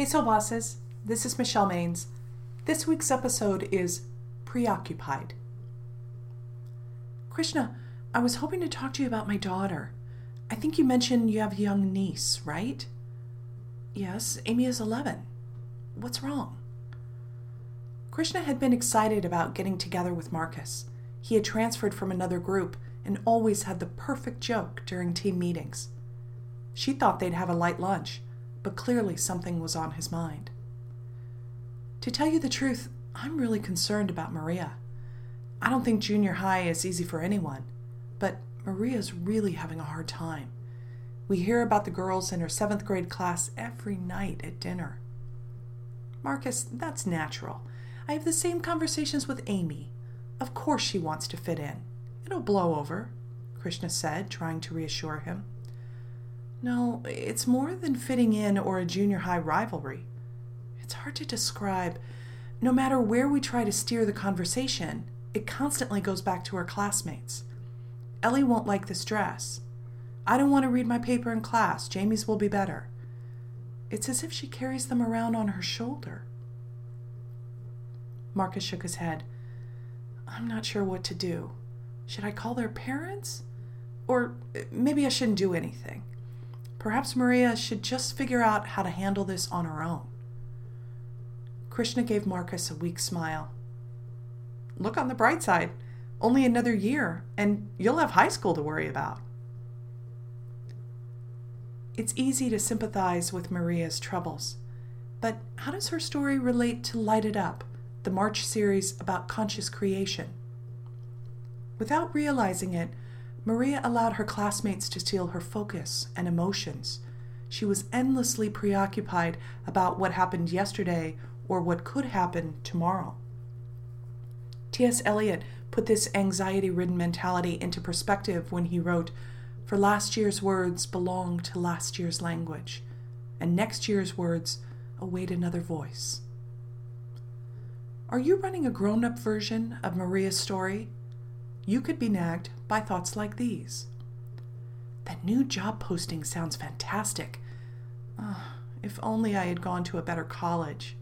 Hey, Soul Bosses. This is Michelle Maines. This week's episode is Preoccupied. Krishna, I was hoping to talk to you about my daughter. I think you mentioned you have a young niece, right? Yes, Amy is 11. What's wrong? Krishna had been excited about getting together with Marcus. He had transferred from another group and always had the perfect joke during team meetings. She thought they'd have a light lunch, but clearly something was on his mind. To tell you the truth, I'm really concerned about Maria. I don't think junior high is easy for anyone, but Maria's really having a hard time. We hear about the girls in her seventh grade class every night at dinner. Marcus, that's natural. I have the same conversations with Amy. Of course she wants to fit in. It'll blow over, Krishna said, trying to reassure him. No, it's more than fitting in or a junior high rivalry. It's hard to describe. No matter where we try to steer the conversation, it constantly goes back to her classmates. Ellie won't like this dress. I don't want to read my paper in class. Jamie's will be better. It's as if she carries them around on her shoulder. Marcus shook his head. I'm not sure what to do. Should I call their parents? Or uh, maybe I shouldn't do anything. Perhaps Maria should just figure out how to handle this on her own. Krishna gave Marcus a weak smile. Look on the bright side. Only another year, and you'll have high school to worry about. It's easy to sympathize with Maria's troubles, but how does her story relate to Light It Up, the March series about conscious creation? Without realizing it, Maria allowed her classmates to steal her focus and emotions. She was endlessly preoccupied about what happened yesterday or what could happen tomorrow. T.S. Eliot put this anxiety ridden mentality into perspective when he wrote, For last year's words belong to last year's language, and next year's words await another voice. Are you running a grown up version of Maria's story? You could be nagged by thoughts like these. That new job posting sounds fantastic. Oh, if only I had gone to a better college.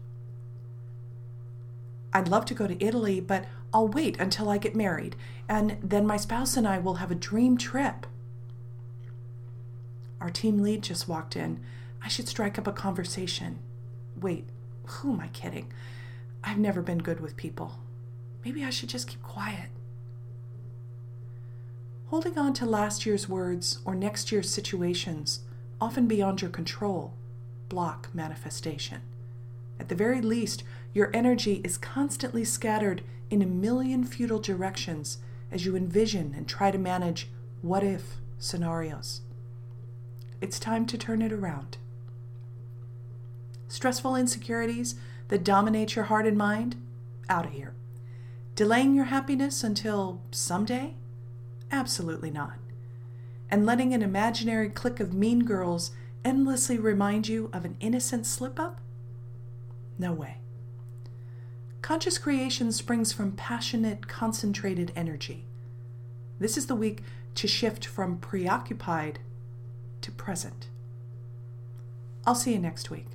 I'd love to go to Italy, but I'll wait until I get married, and then my spouse and I will have a dream trip. Our team lead just walked in. I should strike up a conversation. Wait, who am I kidding? I've never been good with people. Maybe I should just keep quiet. Holding on to last year's words or next year's situations, often beyond your control, block manifestation. At the very least, your energy is constantly scattered in a million futile directions as you envision and try to manage what if scenarios. It's time to turn it around. Stressful insecurities that dominate your heart and mind? Out of here. Delaying your happiness until someday? Absolutely not. And letting an imaginary clique of mean girls endlessly remind you of an innocent slip up? No way. Conscious creation springs from passionate, concentrated energy. This is the week to shift from preoccupied to present. I'll see you next week.